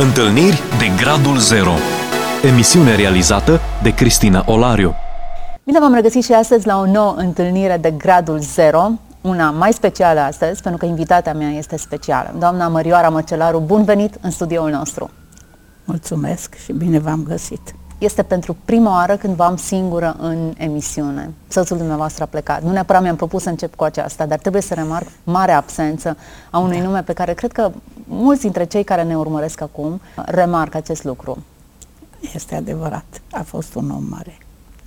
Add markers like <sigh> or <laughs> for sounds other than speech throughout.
Întâlniri de Gradul Zero Emisiune realizată de Cristina Olariu Bine v-am regăsit și astăzi la o nouă întâlnire de Gradul Zero, una mai specială astăzi, pentru că invitata mea este specială. Doamna Mărioara Măcelaru, bun venit în studioul nostru! Mulțumesc și bine v-am găsit! Este pentru prima oară când v-am singură în emisiune. Soțul dumneavoastră a plecat. Nu neapărat mi-am propus să încep cu aceasta, dar trebuie să remarc mare absență a unui da. nume pe care cred că mulți dintre cei care ne urmăresc acum remarcă acest lucru. Este adevărat, a fost un om mare.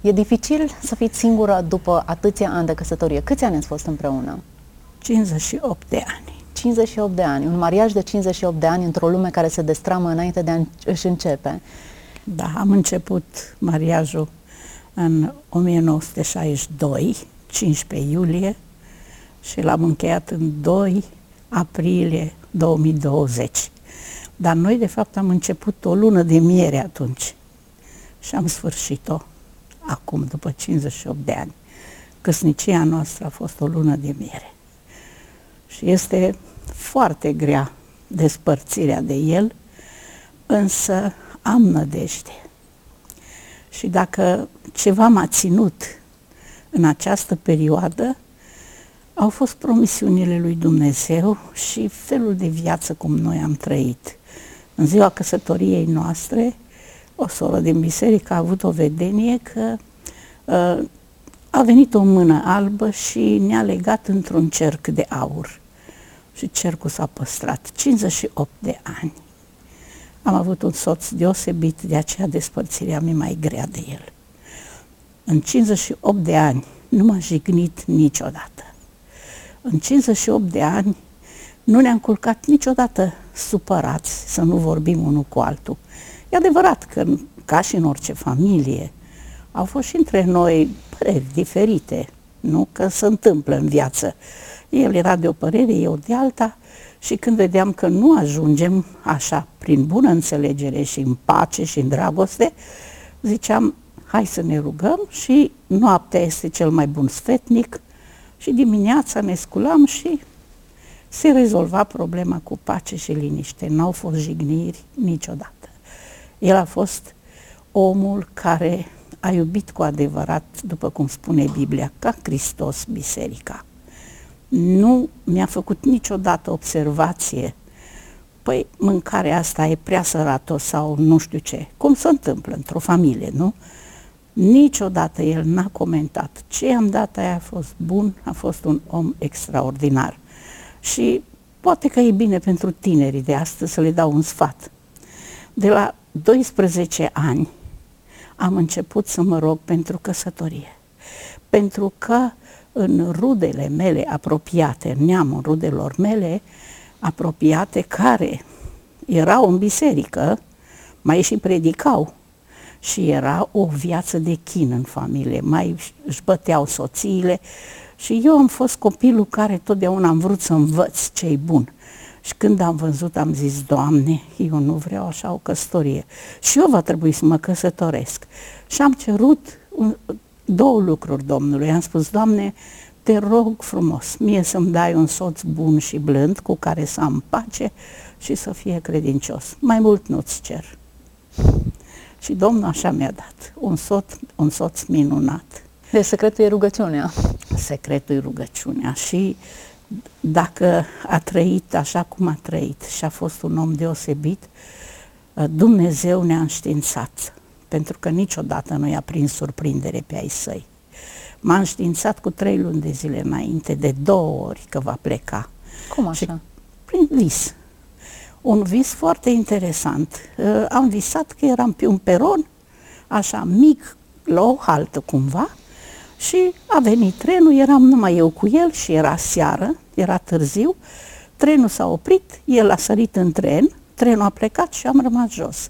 E dificil să fiți singură după atâția ani de căsătorie. Câți ani ați fost împreună? 58 de ani. 58 de ani, un mariaj de 58 de ani într-o lume care se destramă înainte de a își începe. Da, am început mariajul în 1962, 15 iulie, și l-am încheiat în 2 aprilie 2020. Dar noi, de fapt, am început o lună de miere atunci și am sfârșit-o acum, după 58 de ani. Căsnicia noastră a fost o lună de miere. Și este foarte grea despărțirea de el, însă am nădejde. Și dacă ceva m-a ținut în această perioadă, au fost promisiunile lui Dumnezeu și felul de viață cum noi am trăit. În ziua căsătoriei noastre, o soră din biserică a avut o vedenie că uh, a venit o mână albă și ne-a legat într-un cerc de aur. Și cercul s-a păstrat 58 de ani. Am avut un soț deosebit, de aceea despărțirea mi mai grea de el. În 58 de ani nu m-a jignit niciodată. În 58 de ani nu ne-am culcat niciodată supărați să nu vorbim unul cu altul. E adevărat că, ca și în orice familie, au fost și între noi păreri diferite, nu că se întâmplă în viață. El era de o părere, eu de alta, și când vedeam că nu ajungem așa, prin bună înțelegere și în pace și în dragoste, ziceam, hai să ne rugăm și noaptea este cel mai bun sfetnic și dimineața ne sculam și se rezolva problema cu pace și liniște. N-au fost jigniri niciodată. El a fost omul care a iubit cu adevărat, după cum spune Biblia, ca Hristos biserica nu mi-a făcut niciodată observație păi mâncarea asta e prea sărată sau nu știu ce. Cum se întâmplă într-o familie, nu? Niciodată el n-a comentat. Ce am dat aia a fost bun, a fost un om extraordinar. Și poate că e bine pentru tinerii de astăzi să le dau un sfat. De la 12 ani am început să mă rog pentru căsătorie. Pentru că în rudele mele apropiate, în neamul rudelor mele apropiate, care erau în biserică, mai și predicau și era o viață de chin în familie, mai își băteau soțiile și eu am fost copilul care totdeauna am vrut să învăț ce-i bun. Și când am văzut, am zis, Doamne, eu nu vreau așa o căsătorie. Și eu va trebui să mă căsătoresc. Și am cerut un, două lucruri Domnului. Am spus, Doamne, te rog frumos, mie să-mi dai un soț bun și blând cu care să am pace și să fie credincios. Mai mult nu-ți cer. Și Domnul așa mi-a dat, un soț, un soț minunat. Deci secretul e rugăciunea. Secretul e rugăciunea și dacă a trăit așa cum a trăit și a fost un om deosebit, Dumnezeu ne-a înștiințat pentru că niciodată nu i-a prins surprindere pe ai săi. M-a înștiințat cu trei luni de zile înainte, de două ori că va pleca. Cum așa? Și prin vis. Un vis foarte interesant. Uh, am visat că eram pe un peron, așa mic, la o haltă cumva, și a venit trenul, eram numai eu cu el și era seară, era târziu, trenul s-a oprit, el a sărit în tren, trenul a plecat și am rămas jos.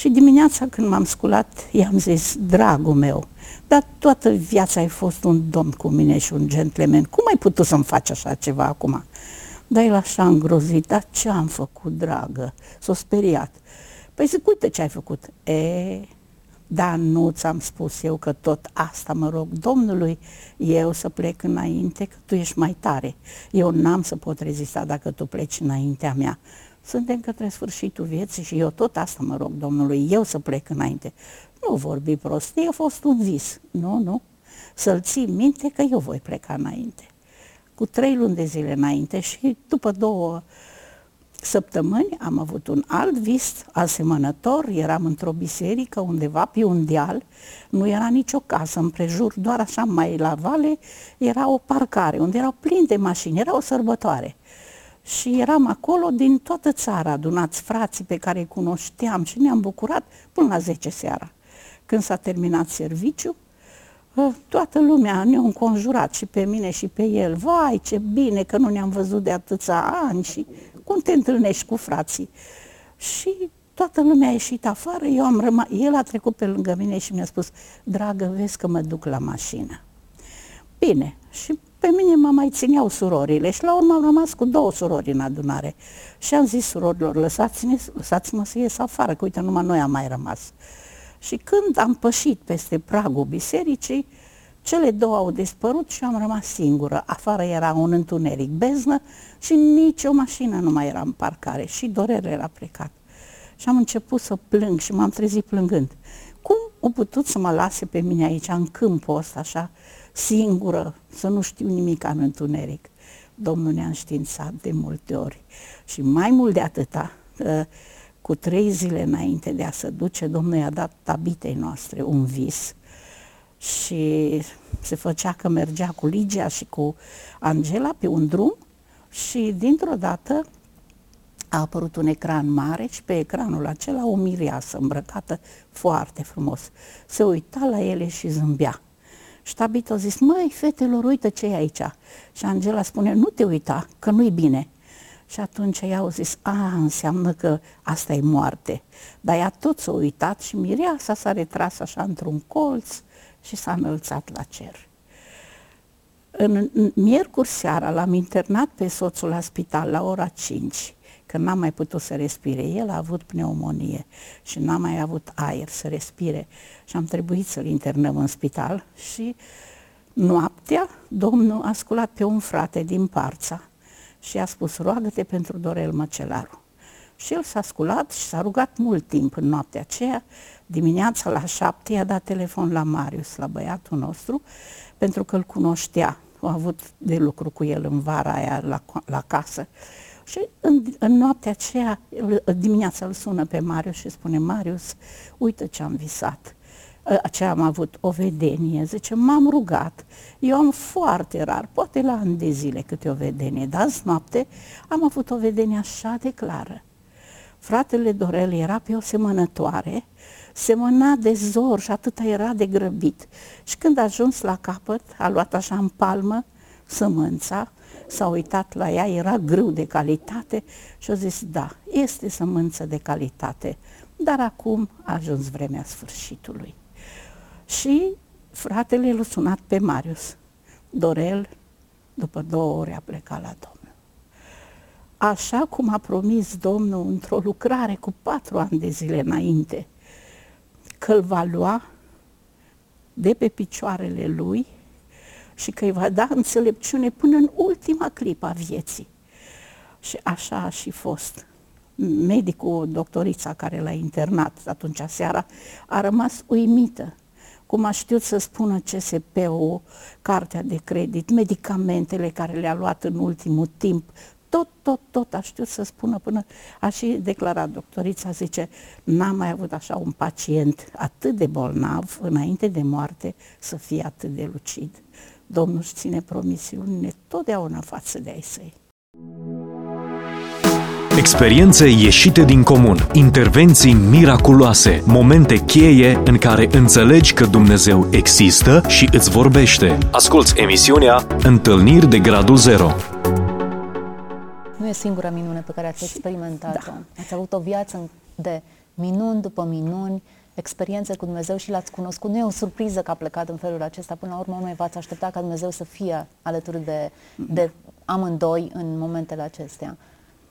Și dimineața când m-am sculat, i-am zis, dragul meu, dar toată viața ai fost un domn cu mine și un gentleman, cum ai putut să-mi faci așa ceva acum? Dar el așa îngrozit, dar ce am făcut, dragă? S-a speriat. Păi zic, uite ce ai făcut. E, dar nu ți-am spus eu că tot asta mă rog Domnului, eu să plec înainte, că tu ești mai tare. Eu n-am să pot rezista dacă tu pleci înaintea mea. Suntem către sfârșitul vieții și eu tot asta mă rog Domnului, eu să plec înainte. Nu vorbi prostie, a fost un vis. Nu, nu. Să-l ții minte că eu voi pleca înainte. Cu trei luni de zile înainte și după două săptămâni am avut un alt vis asemănător, eram într-o biserică undeva pe un deal, nu era nicio casă împrejur, doar așa mai la vale era o parcare unde erau plini de mașini, era o sărbătoare. Și eram acolo din toată țara, adunați frații pe care îi cunoșteam și ne-am bucurat până la 10 seara. Când s-a terminat serviciu, ă, toată lumea ne-a înconjurat și pe mine și pe el. Vai, ce bine că nu ne-am văzut de atâția ani și cum te întâlnești cu frații? Și toată lumea a ieșit afară, eu am rămas, el a trecut pe lângă mine și mi-a spus, dragă, vezi că mă duc la mașină. Bine, și pe mine mă mai țineau surorile și la urmă am rămas cu două surori în adunare. Și am zis surorilor, lăsați-mă lăsați să ies afară, că uite, numai noi am mai rămas. Și când am pășit peste pragul bisericii, cele două au dispărut și am rămas singură. Afară era un întuneric beznă și nici o mașină nu mai era în parcare și Dorel era plecat. Și am început să plâng și m-am trezit plângând. Cum o putut să mă lase pe mine aici, în câmpul ăsta, așa, singură, să nu știu nimic în întuneric? Domnul ne-a înștiințat de multe ori. Și mai mult de atâta, ă, cu trei zile înainte de a se duce, Domnul i-a dat tabitei noastre un vis și se făcea că mergea cu Ligia și cu Angela pe un drum și dintr-o dată a apărut un ecran mare și pe ecranul acela o mireasă îmbrăcată foarte frumos. Se uita la ele și zâmbea. Și Tabit a zis, măi, fetelor, uite ce e aici. Și Angela spune, nu te uita, că nu-i bine. Și atunci ea au zis, a, înseamnă că asta e moarte. Dar ea tot s-a uitat și mireasa s-a retras așa într-un colț și s-a înălțat la cer. În, în miercuri seara l-am internat pe soțul la spital la ora 5, că n-am mai putut să respire. El a avut pneumonie și n-a mai avut aer să respire și am trebuit să-l internăm în spital și noaptea domnul a sculat pe un frate din Parța și a spus, roagă-te pentru Dorel Măcelaru. Și el s-a sculat și s-a rugat mult timp în noaptea aceea. Dimineața la șapte i-a dat telefon la Marius, la băiatul nostru, pentru că îl cunoștea. A avut de lucru cu el în vara aia la, la casă. Și în, în noaptea aceea, dimineața îl sună pe Marius și spune, Marius, uite ce am visat aceea am avut o vedenie, zice, m-am rugat, eu am foarte rar, poate la ani de zile câte o vedenie, dar azi noapte am avut o vedenie așa de clară. Fratele Dorel era pe o semănătoare, semăna de zor și atâta era de grăbit. Și când a ajuns la capăt, a luat așa în palmă sămânța, s-a uitat la ea, era grâu de calitate și a zis, da, este sămânță de calitate, dar acum a ajuns vremea sfârșitului. Și fratele l-a sunat pe Marius. Dorel, după două ore, a plecat la Domnul. Așa cum a promis Domnul într-o lucrare cu patru ani de zile înainte, că îl va lua de pe picioarele lui și că îi va da înțelepciune până în ultima clipă a vieții. Și așa a și fost. Medicul, doctorița care l-a internat atunci seara, a rămas uimită cum a știut să spună CSP-ul, cartea de credit, medicamentele care le-a luat în ultimul timp, tot, tot, tot a știut să spună până, a și declarat doctorița, zice, n-am mai avut așa un pacient atât de bolnav înainte de moarte să fie atât de lucid. Domnul își ține promisiunile totdeauna față de ai săi. Experiențe ieșite din comun, intervenții miraculoase, momente cheie în care înțelegi că Dumnezeu există și îți vorbește. Asculți emisiunea Întâlniri de Gradul Zero. Nu e singura minune pe care ați experimentat-o. Da. Ați avut o viață de minuni după minuni, experiențe cu Dumnezeu și l-ați cunoscut. Nu e o surpriză că a plecat în felul acesta. Până la urmă, noi v-ați aștepta ca Dumnezeu să fie alături de, de amândoi în momentele acestea.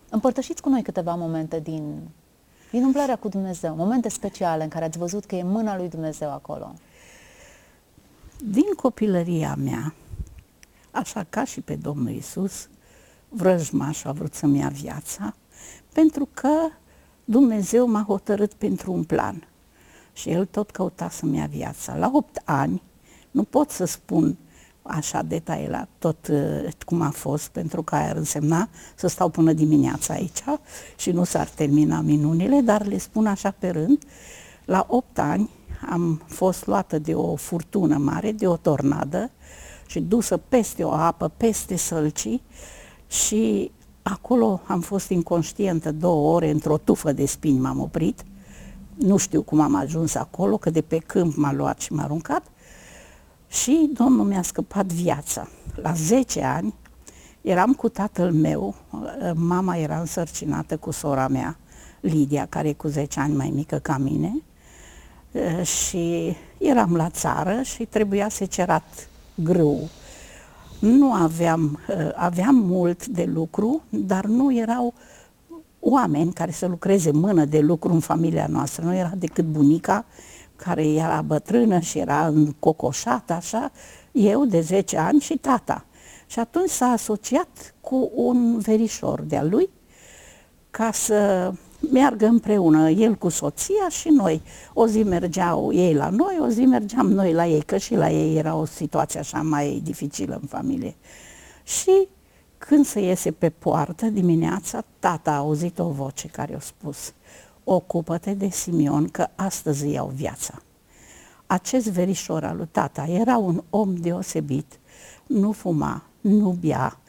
Împărtășiți cu noi câteva momente din, din umblarea cu Dumnezeu, momente speciale în care ați văzut că e mâna lui Dumnezeu acolo. Din copilăria mea, așa ca și pe Domnul Isus, vrăjmașul a vrut să-mi ia viața, Pentru că Dumnezeu m-a hotărât pentru un plan și El tot căuta să-mi ia viața. La 8 ani, nu pot să spun așa detailat tot uh, cum a fost, pentru că ar însemna să stau până dimineața aici și nu s-ar termina minunile, dar le spun așa pe rând. La 8 ani am fost luată de o furtună mare, de o tornadă și dusă peste o apă, peste sălcii și acolo am fost inconștientă două ore, într-o tufă de spini m-am oprit. Nu știu cum am ajuns acolo, că de pe câmp m-a luat și m-a aruncat și Domnul mi-a scăpat viața. La 10 ani eram cu tatăl meu, mama era însărcinată cu sora mea, Lidia, care e cu 10 ani mai mică ca mine, și eram la țară și trebuia secerat grâu. Nu aveam, aveam mult de lucru, dar nu erau oameni care să lucreze mână de lucru în familia noastră. Nu era decât bunica care era bătrână și era cocoșată așa, eu de 10 ani și tata. Și atunci s-a asociat cu un verișor de-a lui ca să meargă împreună, el cu soția și noi. O zi mergeau ei la noi, o zi mergeam noi la ei, că și la ei era o situație așa mai dificilă în familie. Și când se iese pe poartă dimineața, tata a auzit o voce care i-a spus ocupă-te de Simion că astăzi iau viața. Acest verișor al lui tata era un om deosebit, nu fuma, nu bea,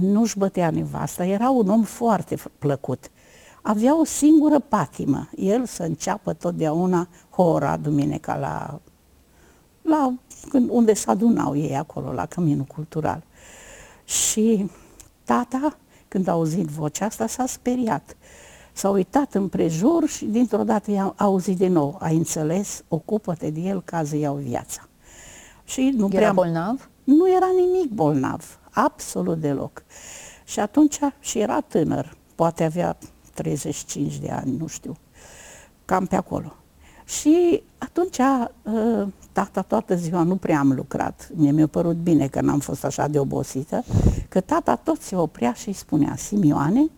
nu-și bătea nevasta, era un om foarte plăcut. Avea o singură patimă, el să înceapă totdeauna hora duminica la, la unde se adunau ei acolo, la căminul cultural. Și tata, când a auzit vocea asta, s-a speriat S-a uitat împrejur și dintr-o dată i-a auzit din nou. A înțeles, ocupă-te de el ca să iau viața. Și nu era prea... bolnav? Nu era nimic bolnav, absolut deloc. Și atunci și era tânăr, poate avea 35 de ani, nu știu, cam pe acolo. Și atunci uh, tata toată ziua nu prea am lucrat. Mie mi-a părut bine că n-am fost așa de obosită, că tata tot se oprea și îi spunea, Simioane,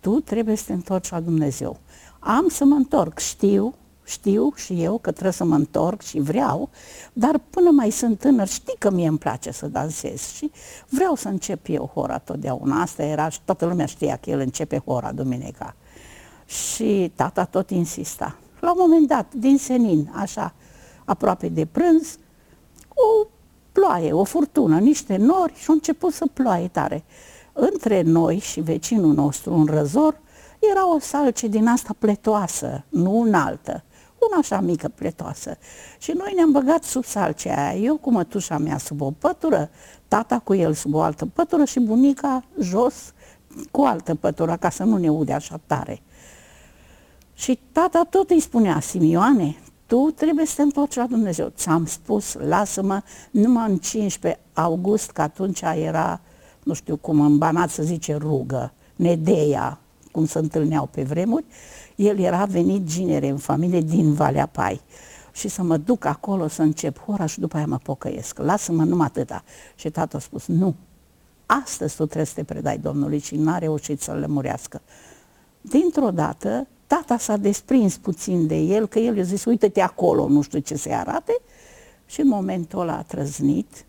tu trebuie să te întorci la Dumnezeu. Am să mă întorc, știu, știu și eu că trebuie să mă întorc și vreau, dar până mai sunt tânăr, știi că mie îmi place să dansez și vreau să încep eu hora totdeauna. Asta era și toată lumea știa că el începe hora duminica. Și tata tot insista. La un moment dat, din senin, așa, aproape de prânz, o ploaie, o furtună, niște nori și au început să ploaie tare între noi și vecinul nostru, un răzor, era o salce din asta pletoasă, nu înaltă, una așa mică pletoasă. Și noi ne-am băgat sub salcea aia, eu cu mătușa mea sub o pătură, tata cu el sub o altă pătură și bunica jos cu altă pătură, ca să nu ne ude așa tare. Și tata tot îi spunea, Simioane, tu trebuie să te întorci la Dumnezeu. Ți-am spus, lasă-mă numai în 15 august, că atunci era nu știu cum în Banat să zice rugă, Nedeia, cum se întâlneau pe vremuri, el era venit ginere în familie din Valea Pai și să mă duc acolo să încep hora și după aia mă pocăiesc. Lasă-mă numai atâta. Și tatăl a spus, nu, astăzi tu trebuie să te predai Domnului și n-a reușit să-l lămurească. Dintr-o dată, tata s-a desprins puțin de el, că el i-a zis, uite-te acolo, nu știu ce se arate, și în momentul ăla a trăznit.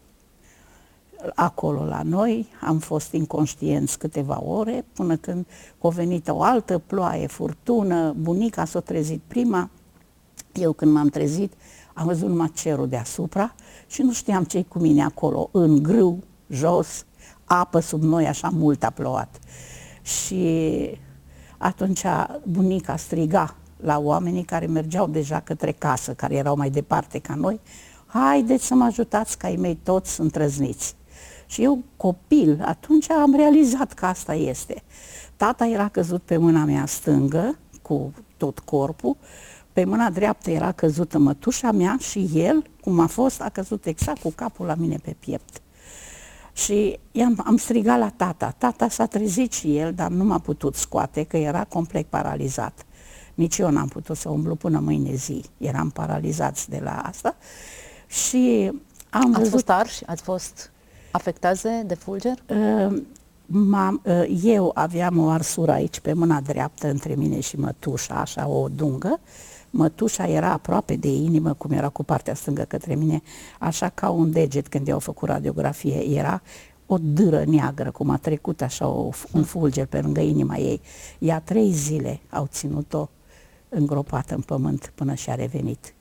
Acolo la noi, am fost inconștienți câteva ore, până când a venit o altă ploaie, furtună, bunica s-a trezit prima, eu când m-am trezit am văzut numai cerul deasupra și nu știam ce cu mine acolo, în grâu, jos, apă sub noi, așa mult a plouat. Și atunci bunica striga la oamenii care mergeau deja către casă, care erau mai departe ca noi, haideți să mă ajutați că ai mei toți sunt trăzniți. Și eu, copil, atunci am realizat că asta este. Tata era căzut pe mâna mea stângă, cu tot corpul, pe mâna dreaptă era căzută mătușa mea și el, cum a fost, a căzut exact cu capul la mine pe piept. Și am, am strigat la tata. Tata s-a trezit și el, dar nu m-a putut scoate, că era complet paralizat. Nici eu n-am putut să umblu până mâine zi. Eram paralizați de la asta. Și am Ați văzut... fost arși? Ați fost afectaze de fulger? Uh, ă, eu aveam o arsură aici pe mâna dreaptă între mine și mătușa, așa o dungă. Mătușa era aproape de inimă, cum era cu partea stângă către mine, așa ca un deget când i-au făcut radiografie. Era o dâră neagră, cum a trecut așa o, un fulger pe lângă inima ei. Ea trei zile au ținut-o îngropată în pământ până și-a revenit.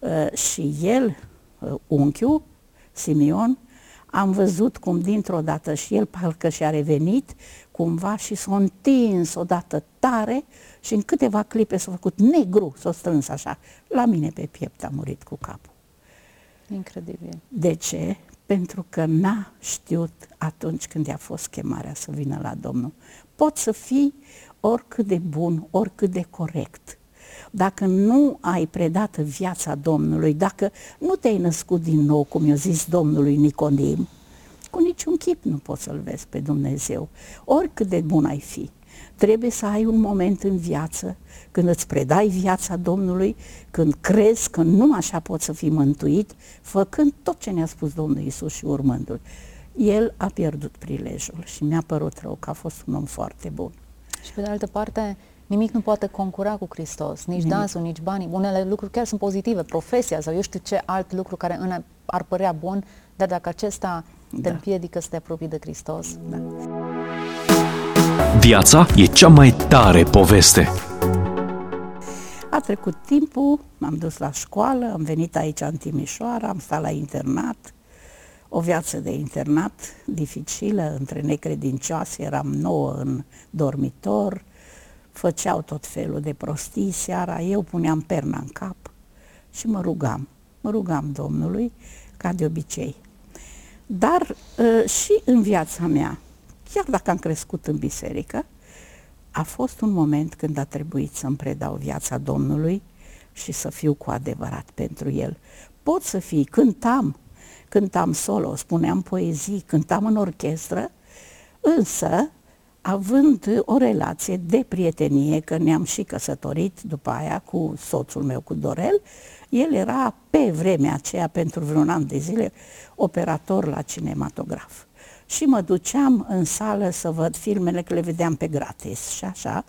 Uh, și el, uh, unchiul, Simion, am văzut cum dintr-o dată și el parcă și-a revenit cumva și s-a întins odată tare și în câteva clipe s-a făcut negru, s-a strâns așa. La mine pe piept a murit cu capul. Incredibil. De ce? Pentru că n-a știut atunci când i-a fost chemarea să vină la Domnul. Poți să fii oricât de bun, oricât de corect, dacă nu ai predat viața Domnului, dacă nu te-ai născut din nou, cum i-a zis Domnului Nicodim, cu niciun chip nu poți să-L vezi pe Dumnezeu, oricât de bun ai fi. Trebuie să ai un moment în viață când îți predai viața Domnului, când crezi că nu așa poți să fii mântuit, făcând tot ce ne-a spus Domnul Isus și urmându-L. El a pierdut prilejul și mi-a părut rău că a fost un om foarte bun. Și pe de altă parte, Nimic nu poate concura cu Hristos, nici Nimic. dansul, nici banii. Unele lucruri chiar sunt pozitive, profesia sau eu știu ce alt lucru care în ar părea bun, dar dacă acesta te da. împiedică să te apropii de Hristos. Da. Viața e cea mai tare poveste. A trecut timpul, m-am dus la școală, am venit aici în Timișoara, am stat la internat, o viață de internat dificilă, între necredincioase, eram nouă în dormitor, făceau tot felul de prostii seara, eu puneam perna în cap și mă rugam, mă rugam Domnului, ca de obicei. Dar ă, și în viața mea, chiar dacă am crescut în biserică, a fost un moment când a trebuit să-mi predau viața Domnului și să fiu cu adevărat pentru El. Pot să fii, cântam, cântam solo, spuneam poezii, cântam în orchestră, însă având o relație de prietenie, că ne-am și căsătorit după aia cu soțul meu, cu Dorel, el era pe vremea aceea, pentru vreun an de zile, operator la cinematograf. Și mă duceam în sală să văd filmele, că le vedeam pe gratis și așa.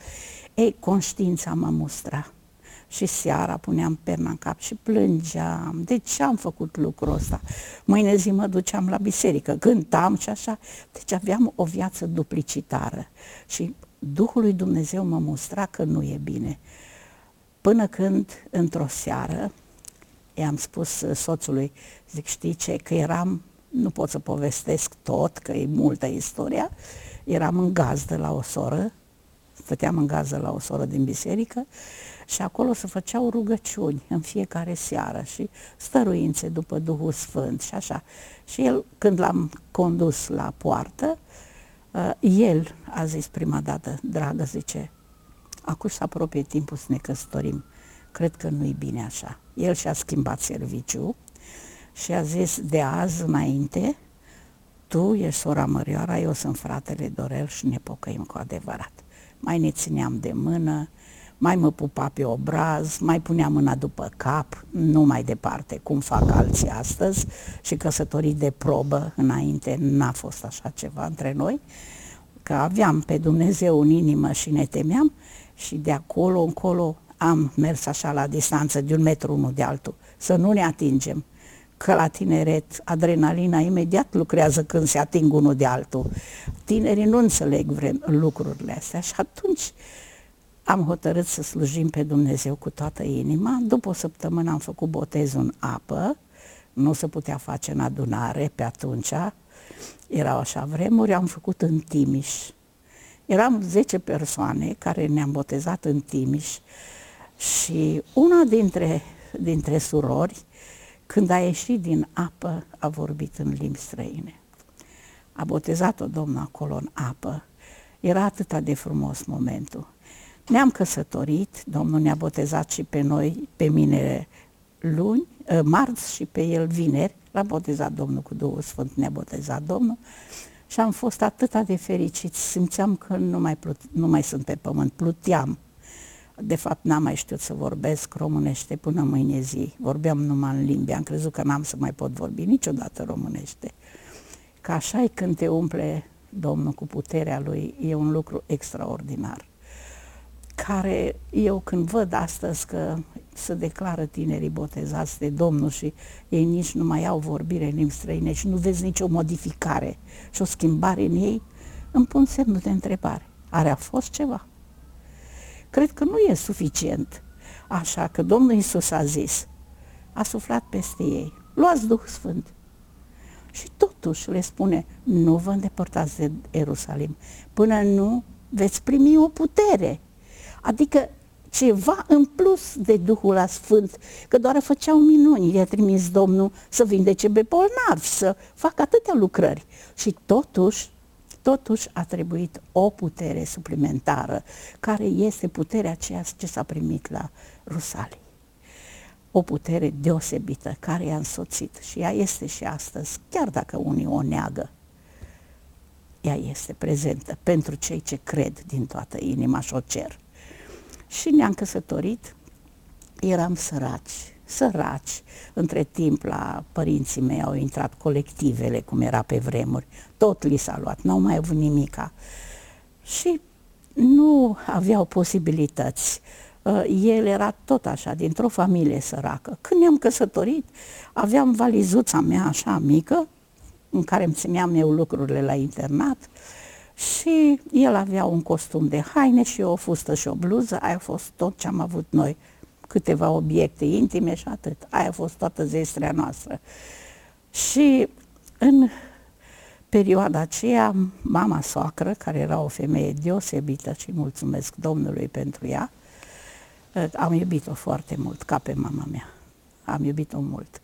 Ei, conștiința mă mustra și seara puneam perna în cap și plângeam. De ce am făcut lucrul ăsta? Mâine zi mă duceam la biserică, cântam și așa. Deci aveam o viață duplicitară și Duhul lui Dumnezeu mă mustra că nu e bine. Până când, într-o seară, i-am spus soțului, zic, știi ce, că eram, nu pot să povestesc tot, că e multă istoria, eram în gazdă la o soră, stăteam în gazdă la o soră din biserică și acolo se făceau rugăciuni în fiecare seară și stăruințe după Duhul Sfânt și așa. Și el, când l-am condus la poartă, uh, el a zis prima dată, dragă, zice, acum se apropie timpul să ne căsătorim. Cred că nu-i bine așa. El și-a schimbat serviciu și a zis, de azi înainte, tu ești sora Mărioara, eu sunt fratele Dorel și ne pocăim cu adevărat. Mai ne țineam de mână, mai mă pupa pe obraz, mai punea mâna după cap, nu mai departe, cum fac alții astăzi și căsătorii de probă înainte, n-a fost așa ceva între noi, că aveam pe Dumnezeu în inimă și ne temeam și de acolo încolo am mers așa la distanță de un metru unul de altul, să nu ne atingem, că la tineret adrenalina imediat lucrează când se ating unul de altul. Tinerii nu înțeleg vrem, lucrurile astea și atunci am hotărât să slujim pe Dumnezeu cu toată inima. După o săptămână am făcut botezul în apă, nu se putea face în adunare pe atunci, erau așa vremuri, am făcut în Timiș. Eram 10 persoane care ne-am botezat în Timiș și una dintre, dintre surori, când a ieșit din apă, a vorbit în limbi străine. A botezat-o Domnul acolo în apă. Era atât de frumos momentul. Ne-am căsătorit, Domnul ne-a botezat și pe noi, pe mine luni, ă, marți și pe el vineri. L-a botezat Domnul cu Duhul Sfânt, ne-a botezat Domnul și am fost atât de fericit, simțeam că nu mai, plut, nu mai sunt pe pământ, pluteam. De fapt, n-am mai știut să vorbesc românește până mâine zi. Vorbeam numai în limbi, am crezut că n-am să mai pot vorbi niciodată românește. Că așa e când te umple Domnul cu puterea Lui e un lucru extraordinar care eu când văd astăzi că se declară tinerii botezați de Domnul și ei nici nu mai au vorbire în limbi străine și nu vezi nicio modificare și o schimbare în ei, îmi pun semnul de întrebare. Are a fost ceva? Cred că nu e suficient. Așa că Domnul Isus a zis, a suflat peste ei, luați Duh Sfânt. Și totuși le spune, nu vă îndepărtați de Ierusalim până nu veți primi o putere. Adică ceva în plus de Duhul Sfânt, că doar făceau minuni, i-a trimis Domnul să vindece pe bolnavi, să facă atâtea lucrări. Și totuși, totuși a trebuit o putere suplimentară, care este puterea aceea ce s-a primit la Rusalii. O putere deosebită care i-a însoțit și ea este și astăzi, chiar dacă unii o neagă. Ea este prezentă pentru cei ce cred din toată inima și o cer. Și ne-am căsătorit, eram săraci, săraci. Între timp la părinții mei au intrat colectivele, cum era pe vremuri. Tot li s-a luat, n-au mai avut nimica. Și nu aveau posibilități. Uh, el era tot așa, dintr-o familie săracă. Când ne-am căsătorit, aveam valizuța mea așa mică, în care îmi țineam eu lucrurile la internat, și el avea un costum de haine și o fustă și o bluză, aia a fost tot ce am avut noi, câteva obiecte intime și atât. Aia a fost toată zestrea noastră. Și în perioada aceea, mama soacră, care era o femeie deosebită și mulțumesc Domnului pentru ea, am iubit-o foarte mult, ca pe mama mea. Am iubit-o mult.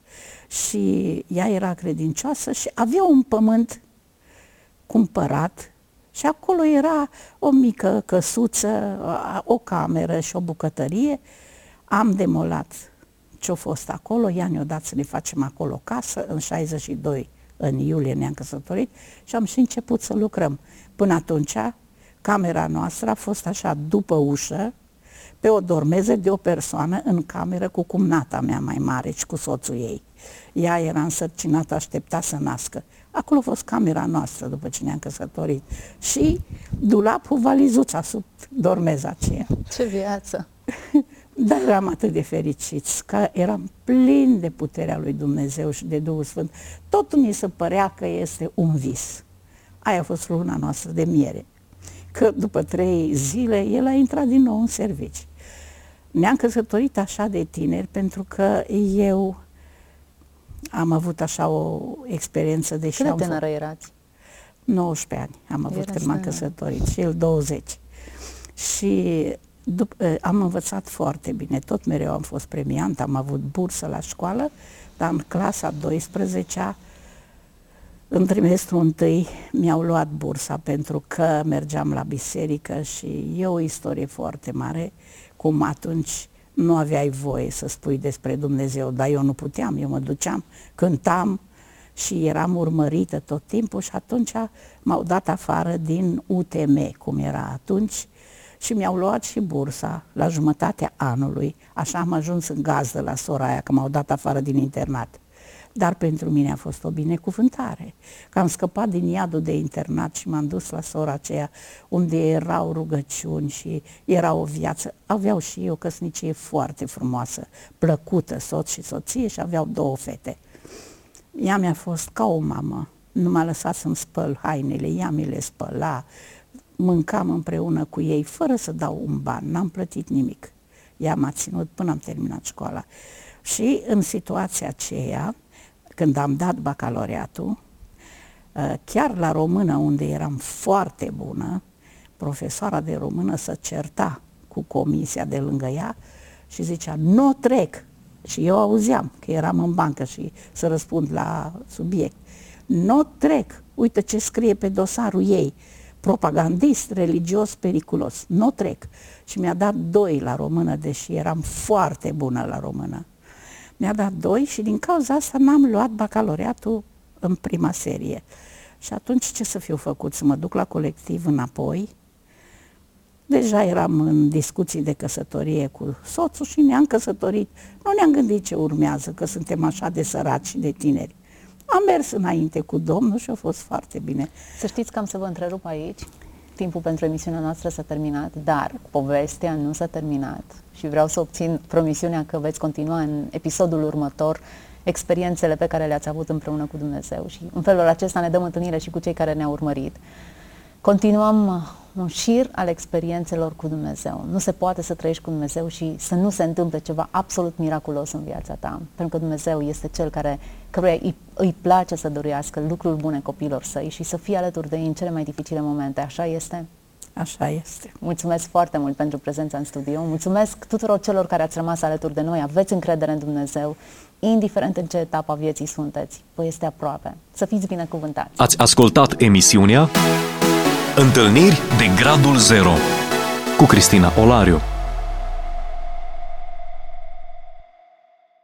Și ea era credincioasă și avea un pământ cumpărat și acolo era o mică căsuță, o cameră și o bucătărie. Am demolat ce-a fost acolo, ea ne-a dat să ne facem acolo casă, în 62, în iulie ne-am căsătorit și am și început să lucrăm. Până atunci, camera noastră a fost așa după ușă, pe o dormeză de o persoană în cameră cu cumnata mea mai mare și cu soțul ei. Ea era însărcinată, aștepta să nască. Acolo a fost camera noastră după ce ne-am căsătorit. Și dulapul valizuța sub dormeza aceea. Ce viață! <laughs> Dar eram atât de fericiți că eram plin de puterea lui Dumnezeu și de Duhul Sfânt. Totul mi se părea că este un vis. Aia a fost luna noastră de miere. Că după trei zile el a intrat din nou în servici. Ne-am căsătorit așa de tineri pentru că eu am avut așa o experiență, deși Cât de tânără erați? 19 ani am avut când m-am căsătorit și el 20. Și dup- ă, am învățat foarte bine, tot mereu am fost premiant, am avut bursă la școală, dar în clasa 12-a, în trimestrul întâi, mi-au luat bursa pentru că mergeam la biserică și e o istorie foarte mare, cum atunci nu aveai voie să spui despre Dumnezeu, dar eu nu puteam, eu mă duceam, cântam și eram urmărită tot timpul și atunci m-au dat afară din UTM, cum era atunci, și mi-au luat și bursa la jumătatea anului, așa am ajuns în gazdă la sora aia, că m-au dat afară din internat. Dar pentru mine a fost o binecuvântare, că am scăpat din iadul de internat și m-am dus la sora aceea unde erau rugăciuni și era o viață. Aveau și eu o căsnicie foarte frumoasă, plăcută, soț și soție și aveau două fete. Ea mi-a fost ca o mamă, nu m-a lăsat să-mi spăl hainele, ea mi le spăla, mâncam împreună cu ei fără să dau un ban, n-am plătit nimic. Ea m-a ținut până am terminat școala. Și în situația aceea, când am dat bacalaureatul, uh, chiar la română, unde eram foarte bună, profesoara de română să certa cu comisia de lângă ea și zicea, nu trec. Și eu auzeam că eram în bancă și să răspund la subiect. Nu trec. Uite ce scrie pe dosarul ei. Propagandist, religios, periculos. Nu trec. Și mi-a dat doi la română, deși eram foarte bună la română mi-a dat doi și din cauza asta n-am luat bacalaureatul în prima serie. Și atunci ce să fiu făcut? Să mă duc la colectiv înapoi? Deja eram în discuții de căsătorie cu soțul și ne-am căsătorit. Nu ne-am gândit ce urmează, că suntem așa de săraci și de tineri. Am mers înainte cu Domnul și a fost foarte bine. Să știți că am să vă întrerup aici. Timpul pentru emisiunea noastră s-a terminat, dar povestea nu s-a terminat și vreau să obțin promisiunea că veți continua în episodul următor experiențele pe care le-ați avut împreună cu Dumnezeu și în felul acesta ne dăm întâlnire și cu cei care ne-au urmărit. Continuăm uh, un șir al experiențelor cu Dumnezeu. Nu se poate să trăiești cu Dumnezeu și să nu se întâmple ceva absolut miraculos în viața ta, pentru că Dumnezeu este Cel care, căruia îi, îi place să dorească lucruri bune copilor săi și să fie alături de ei în cele mai dificile momente. Așa este? Așa este. Mulțumesc foarte mult pentru prezența în studio. Mulțumesc tuturor celor care ați rămas alături de noi. Aveți încredere în Dumnezeu, indiferent în ce etapă a vieții sunteți. Vă este aproape. Să fiți binecuvântați. Ați ascultat emisiunea Întâlniri de Gradul Zero cu Cristina Olariu.